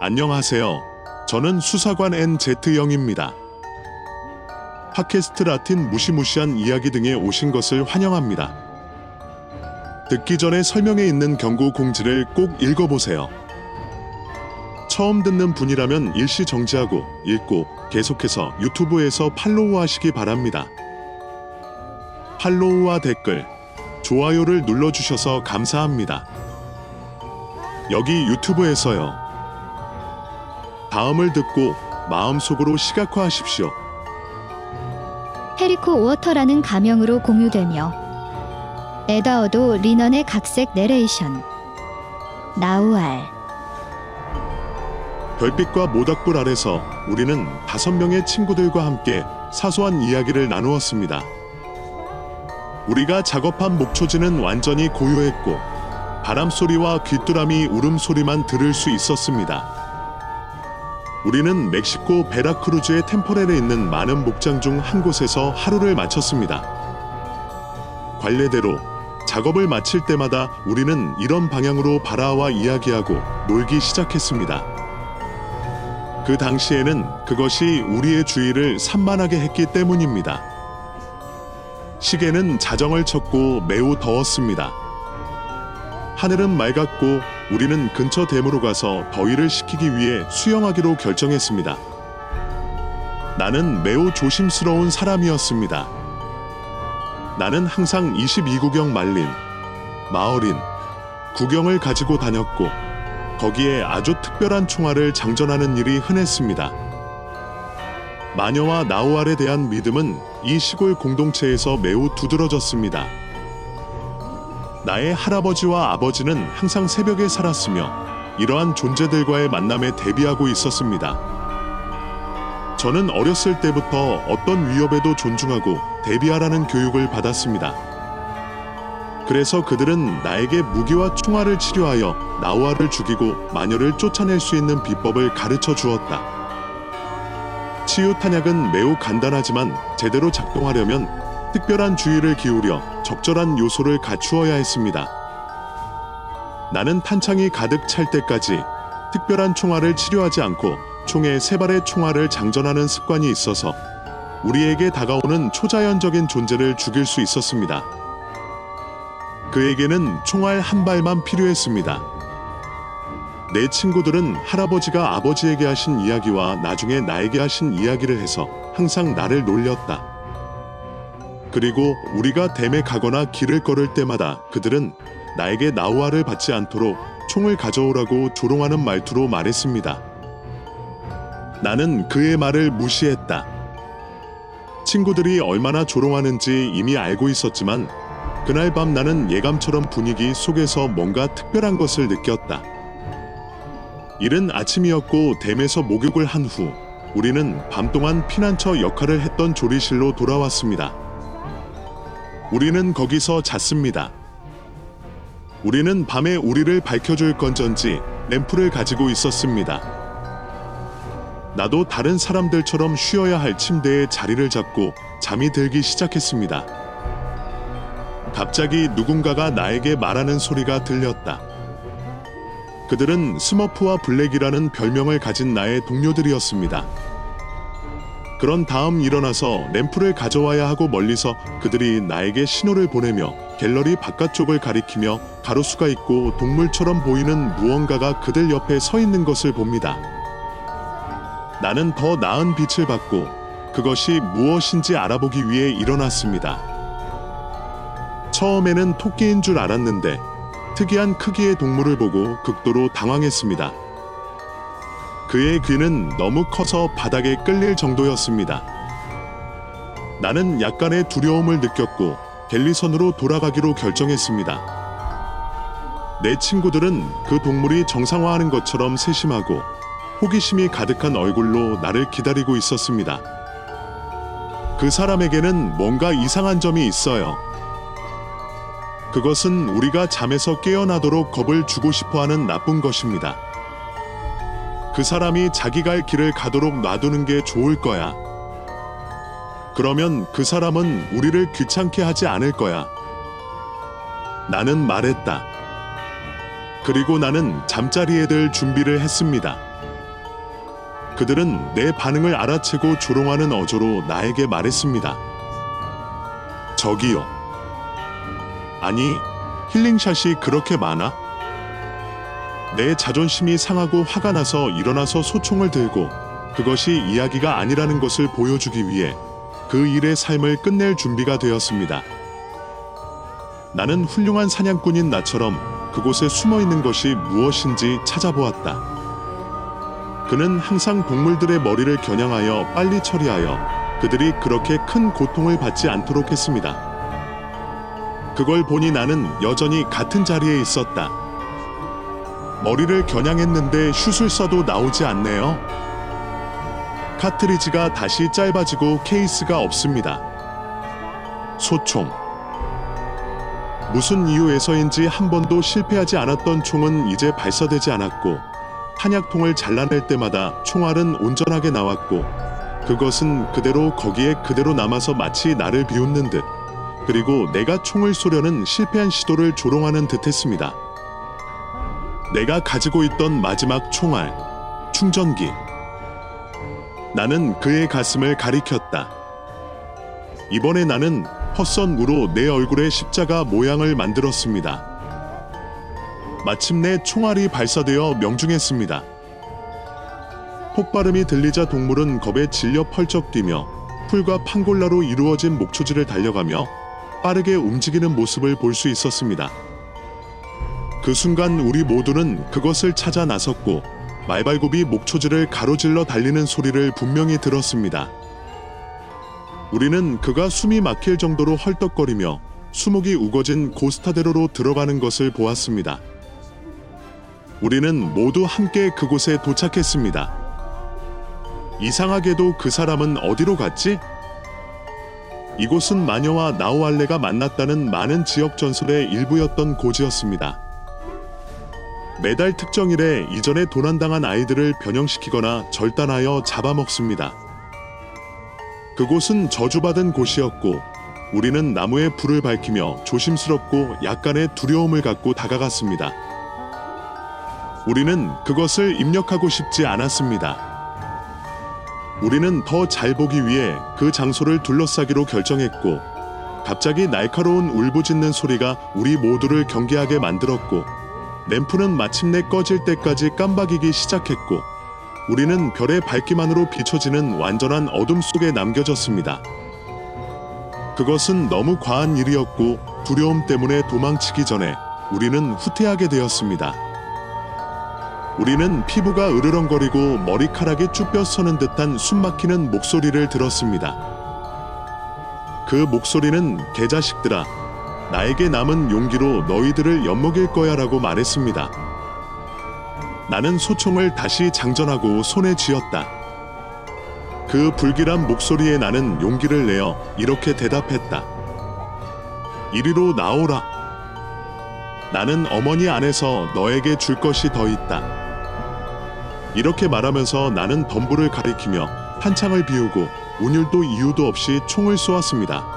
안녕하세요. 저는 수사관 NZ영입니다. 팟캐스트 라틴 무시무시한 이야기 등에 오신 것을 환영합니다. 듣기 전에 설명에 있는 경고 공지를 꼭 읽어보세요. 처음 듣는 분이라면 일시 정지하고 읽고 계속해서 유튜브에서 팔로우 하시기 바랍니다. 팔로우와 댓글, 좋아요를 눌러주셔서 감사합니다. 여기 유튜브에서요. 다음을 듣고 마음속으로 시각화하십시오. 헤리코 워터라는 가명으로 공유되며 에다어도 리넌의 각색 내레이션 나우알 별빛과 모닥불 아래서 우리는 다섯 명의 친구들과 함께 사소한 이야기를 나누었습니다. 우리가 작업한 목초지는 완전히 고요했고 바람 소리와 귀뚜라미 울음소리만 들을 수 있었습니다. 우리는 멕시코 베라크루즈의 템퍼렐에 있는 많은 목장 중 한 곳에서 하루를 마쳤습니다. 관례대로 작업을 마칠 때마다 우리는 이런 방향으로 바라와 이야기하고 놀기 시작했습니다. 그 당시에는 그것이 우리의 주의를 산만하게 했기 때문입니다. 시계는 자정을 쳤고 매우 더웠습니다. 하늘은 맑았고 우리는 근처 댐으로 가서 더위를 식히기 위해 수영하기로 결정했습니다. 나는 매우 조심스러운 사람이었습니다. 나는 항상 22구경 말린, 마을인, 구경을 가지고 다녔고 거기에 아주 특별한 총알을 장전하는 일이 흔했습니다. 마녀와 나우알에 대한 믿음은 이 시골 공동체에서 매우 두드러졌습니다. 나의 할아버지와 아버지는 항상 새벽에 살았으며 이러한 존재들과의 만남에 대비하고 있었습니다. 저는 어렸을 때부터 어떤 위협에도 존중하고 대비하라는 교육을 받았습니다. 그래서 그들은 나에게 무기와 총알을 치료하여 나우아를 죽이고 마녀를 쫓아낼 수 있는 비법을 가르쳐 주었다. 치유 탄약은 매우 간단하지만 제대로 작동하려면 특별한 주의를 기울여 적절한 요소를 갖추어야 했습니다. 나는 탄창이 가득 찰 때까지 특별한 총알을 치료하지 않고 총에 세 발의 총알을 장전하는 습관이 있어서 우리에게 다가오는 초자연적인 존재를 죽일 수 있었습니다. 그에게는 총알 한 발만 필요했습니다. 내 친구들은 할아버지가 아버지에게 하신 이야기와 나중에 나에게 하신 이야기를 해서 항상 나를 놀렸다. 그리고 우리가 댐에 가거나 길을 걸을 때마다 그들은 나에게 나우아를 받지 않도록 총을 가져오라고 조롱하는 말투로 말했습니다. 나는 그의 말을 무시했다. 친구들이 얼마나 조롱하는지 이미 알고 있었지만 그날 밤 나는 예감처럼 분위기 속에서 뭔가 특별한 것을 느꼈다. 이른 아침이었고 댐에서 목욕을 한 후 우리는 밤 동안 피난처 역할을 했던 조리실로 돌아왔습니다. 우리는 거기서 잤습니다. 우리는 밤에 우리를 밝혀줄 건전지 램프를 가지고 있었습니다. 나도 다른 사람들처럼 쉬어야 할 침대에 자리를 잡고 잠이 들기 시작했습니다. 갑자기 누군가가 나에게 말하는 소리가 들렸다. 그들은 스머프와 블랙이라는 별명을 가진 나의 동료들이었습니다. 그런 다음 일어나서 램프를 가져와야 하고 멀리서 그들이 나에게 신호를 보내며 갤러리 바깥쪽을 가리키며 가로수가 있고 동물처럼 보이는 무언가가 그들 옆에 서 있는 것을 봅니다. 나는 더 나은 빛을 받고 그것이 무엇인지 알아보기 위해 일어났습니다. 처음에는 토끼인 줄 알았는데 특이한 크기의 동물을 보고 극도로 당황했습니다. 그의 귀는 너무 커서 바닥에 끌릴 정도였습니다. 나는 약간의 두려움을 느꼈고 갤리선으로 돌아가기로 결정했습니다. 내 친구들은 그 동물이 정상화하는 것처럼 세심하고 호기심이 가득한 얼굴로 나를 기다리고 있었습니다. 그 사람에게는 뭔가 이상한 점이 있어요. 그것은 우리가 잠에서 깨어나도록 겁을 주고 싶어 하는 나쁜 것입니다. 그 사람이 자기 갈 길을 가도록 놔두는 게 좋을 거야. 그러면 그 사람은 우리를 귀찮게 하지 않을 거야. 나는 말했다. 그리고 나는 잠자리에 들 준비를 했습니다. 그들은 내 반응을 알아채고 조롱하는 어조로 나에게 말했습니다. 저기요. 아니, 힐링샷이 그렇게 많아? 내 자존심이 상하고 화가 나서 일어나서 소총을 들고 그것이 이야기가 아니라는 것을 보여주기 위해 그 일의 삶을 끝낼 준비가 되었습니다. 나는 훌륭한 사냥꾼인 나처럼 그곳에 숨어 있는 것이 무엇인지 찾아보았다. 그는 항상 동물들의 머리를 겨냥하여 빨리 처리하여 그들이 그렇게 큰 고통을 받지 않도록 했습니다. 그걸 보니 나는 여전히 같은 자리에 있었다. 머리를 겨냥했는데 슛을 쏴도 나오지 않네요. 카트리지가 다시 짧아지고 케이스가 없습니다. 소총. 무슨 이유에서인지 한 번도 실패하지 않았던 총은 이제 발사되지 않았고 탄약통을 잘라낼 때마다 총알은 온전하게 나왔고 그것은 그대로 거기에 그대로 남아서 마치 나를 비웃는 듯 그리고 내가 총을 쏘려는 실패한 시도를 조롱하는 듯 했습니다. 내가 가지고 있던 마지막 총알, 충전기. 나는 그의 가슴을 가리켰다. 이번에 나는 헛선무로 내 얼굴에 십자가 모양을 만들었습니다. 마침내 총알이 발사되어 명중했습니다. 폭발음이 들리자 동물은 겁에 질려 펄쩍 뛰며 풀과 판골라로 이루어진 목초지를 달려가며 빠르게 움직이는 모습을 볼 수 있었습니다. 그 순간 우리 모두는 그것을 찾아 나섰고 말발굽이 목초지를 가로질러 달리는 소리를 분명히 들었습니다. 우리는 그가 숨이 막힐 정도로 헐떡거리며 수목이 우거진 고스타대로로 들어가는 것을 보았습니다. 우리는 모두 함께 그곳에 도착했습니다. 이상하게도 그 사람은 어디로 갔지? 이곳은 마녀와 나우알레가 만났다는 많은 지역 전설의 일부였던 고지였습니다. 매달 특정일에 이전에 도난당한 아이들을 변형시키거나 절단하여 잡아먹습니다. 그곳은 저주받은 곳이었고 우리는 나무에 불을 밝히며 조심스럽고 약간의 두려움을 갖고 다가갔습니다. 우리는 그것을 입력하고 싶지 않았습니다. 우리는 더 잘 보기 위해 그 장소를 둘러싸기로 결정했고 갑자기 날카로운 울부짖는 소리가 우리 모두를 경계하게 만들었고 램프는 마침내 꺼질 때까지 깜박이기 시작했고 우리는 별의 밝기만으로 비춰지는 완전한 어둠 속에 남겨졌습니다. 그것은 너무 과한 일이었고 두려움 때문에 도망치기 전에 우리는 후퇴하게 되었습니다. 우리는 피부가 으르렁거리고 머리카락이 쭈뼛 서는 듯한 숨막히는 목소리를 들었습니다. 그 목소리는 개자식들아, 나에게 남은 용기로 너희들을 엿먹일 거야 라고 말했습니다. 나는 소총을 다시 장전하고 손에 쥐었다. 그 불길한 목소리에 나는 용기를 내어 이렇게 대답했다. 이리로 나오라. 나는 어머니 안에서 너에게 줄 것이 더 있다. 이렇게 말하면서 나는 덤불을 가리키며 한창을 비우고 운율도 이유도 없이 총을 쏘았습니다.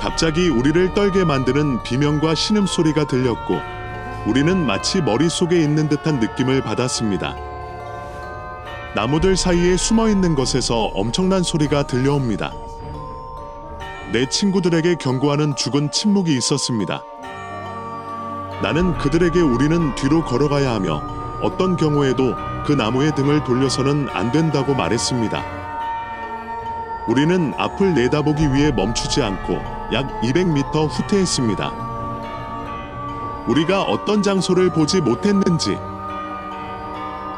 갑자기 우리를 떨게 만드는 비명과 신음소리가 들렸고 우리는 마치 머릿속에 있는 듯한 느낌을 받았습니다. 나무들 사이에 숨어 있는 것에서 엄청난 소리가 들려옵니다. 내 친구들에게 경고하는 죽은 침묵이 있었습니다. 나는 그들에게 우리는 뒤로 걸어가야 하며 어떤 경우에도 그 나무의 등을 돌려서는 안 된다고 말했습니다. 우리는 앞을 내다보기 위해 멈추지 않고 약 200m 후퇴했습니다. 우리가 어떤 장소를 보지 못했는지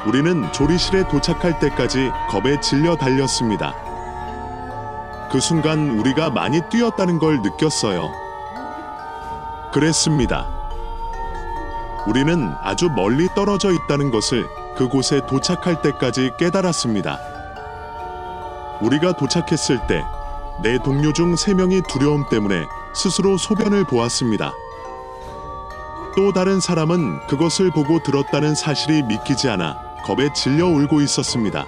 우리는 조리실에 도착할 때까지 겁에 질려 달렸습니다. 그 순간 우리가 많이 뛰었다는 걸 느꼈어요. 그랬습니다. 우리는 아주 멀리 떨어져 있다는 것을 그곳에 도착할 때까지 깨달았습니다. 우리가 도착했을 때 내 동료 중세 명이 두려움 때문에 스스로 소변을 보았습니다. 또 다른 사람은 그것을 보고 들었다는 사실이 믿기지 않아 겁에 질려 울고 있었습니다.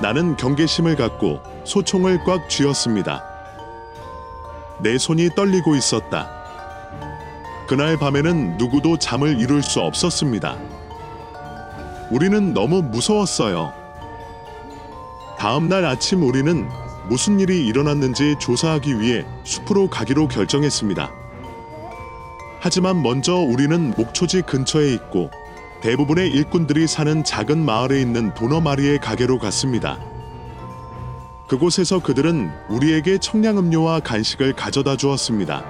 나는 경계심을 갖고 소총을 꽉 쥐었습니다. 내 손이 떨리고 있었다. 그날 밤에는 누구도 잠을 이룰 수 없었습니다. 우리는 너무 무서웠어요. 다음 날 아침 우리는 무슨 일이 일어났는지 조사하기 위해 숲으로 가기로 결정했습니다. 하지만 먼저 우리는 목초지 근처에 있고 대부분의 일꾼들이 사는 작은 마을에 있는 도너마리의 가게로 갔습니다. 그곳에서 그들은 우리에게 청량음료와 간식을 가져다 주었습니다.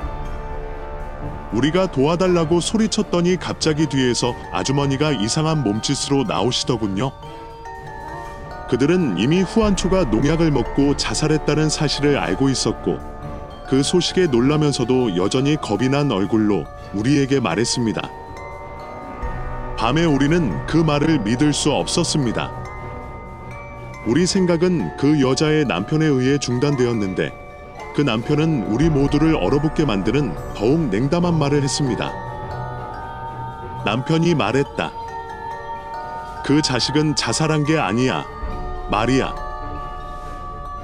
우리가 도와달라고 소리쳤더니 갑자기 뒤에서 아주머니가 이상한 몸짓으로 나오시더군요. 그들은 이미 후안초가 농약을 먹고 자살했다는 사실을 알고 있었고 그 소식에 놀라면서도 여전히 겁이 난 얼굴로 우리에게 말했습니다. 밤에 우리는 그 말을 믿을 수 없었습니다. 우리 생각은 그 여자의 남편에 의해 중단되었는데 그 남편은 우리 모두를 얼어붙게 만드는 더욱 냉담한 말을 했습니다. 남편이 말했다. 그 자식은 자살한 게 아니야. 말이야.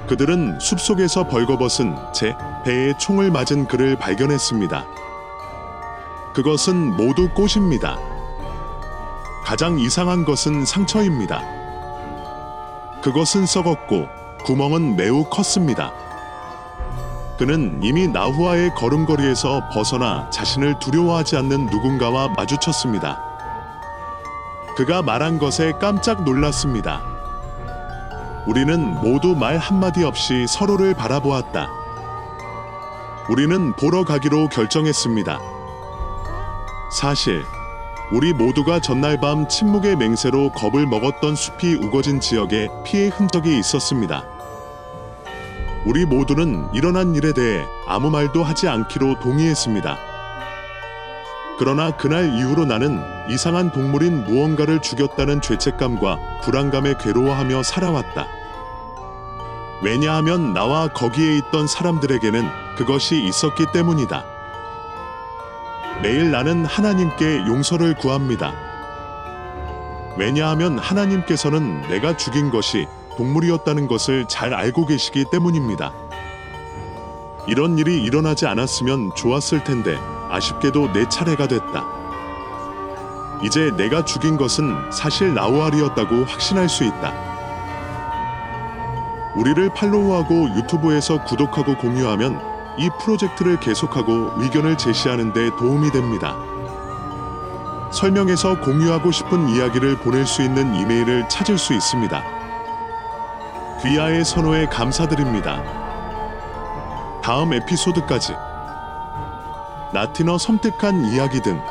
그들은 숲속에서 벌거벗은 제 배에 총을 맞은 그를 발견했습니다. 그것은 모두 꽃입니다. 가장 이상한 것은 상처입니다. 그것은 썩었고 구멍은 매우 컸습니다. 그는 이미 나후아의 걸음걸이에서 벗어나 자신을 두려워하지 않는 누군가와 마주쳤습니다. 그가 말한 것에 깜짝 놀랐습니다. 우리는 모두 말 한마디 없이 서로를 바라보았다. 우리는 보러 가기로 결정했습니다. 사실 우리 모두가 전날 밤 침묵의 맹세로 겁을 먹었던 숲이 우거진 지역에 피해 흔적이 있었습니다. 우리 모두는 일어난 일에 대해 아무 말도 하지 않기로 동의했습니다. 그러나 그날 이후로 나는 이상한 동물인 무언가를 죽였다는 죄책감과 불안감에 괴로워하며 살아왔다. 왜냐하면 나와 거기에 있던 사람들에게는 그것이 있었기 때문이다. 매일 나는 하나님께 용서를 구합니다. 왜냐하면 하나님께서는 내가 죽인 것이 동물이었다는 것을 잘 알고 계시기 때문입니다. 이런 일이 일어나지 않았으면 좋았을 텐데 아쉽게도 내 차례가 됐다. 이제 내가 죽인 것은 사실 나우알이었다고 확신할 수 있다. 우리를 팔로우하고 유튜브에서 구독하고 공유하면 이 프로젝트를 계속하고 의견을 제시하는 데 도움이 됩니다. 설명에서 공유하고 싶은 이야기를 보낼 수 있는 이메일을 찾을 수 있습니다. 귀하의 선호에 감사드립니다. 다음 에피소드까지 나티너 섬뜩한 이야기 등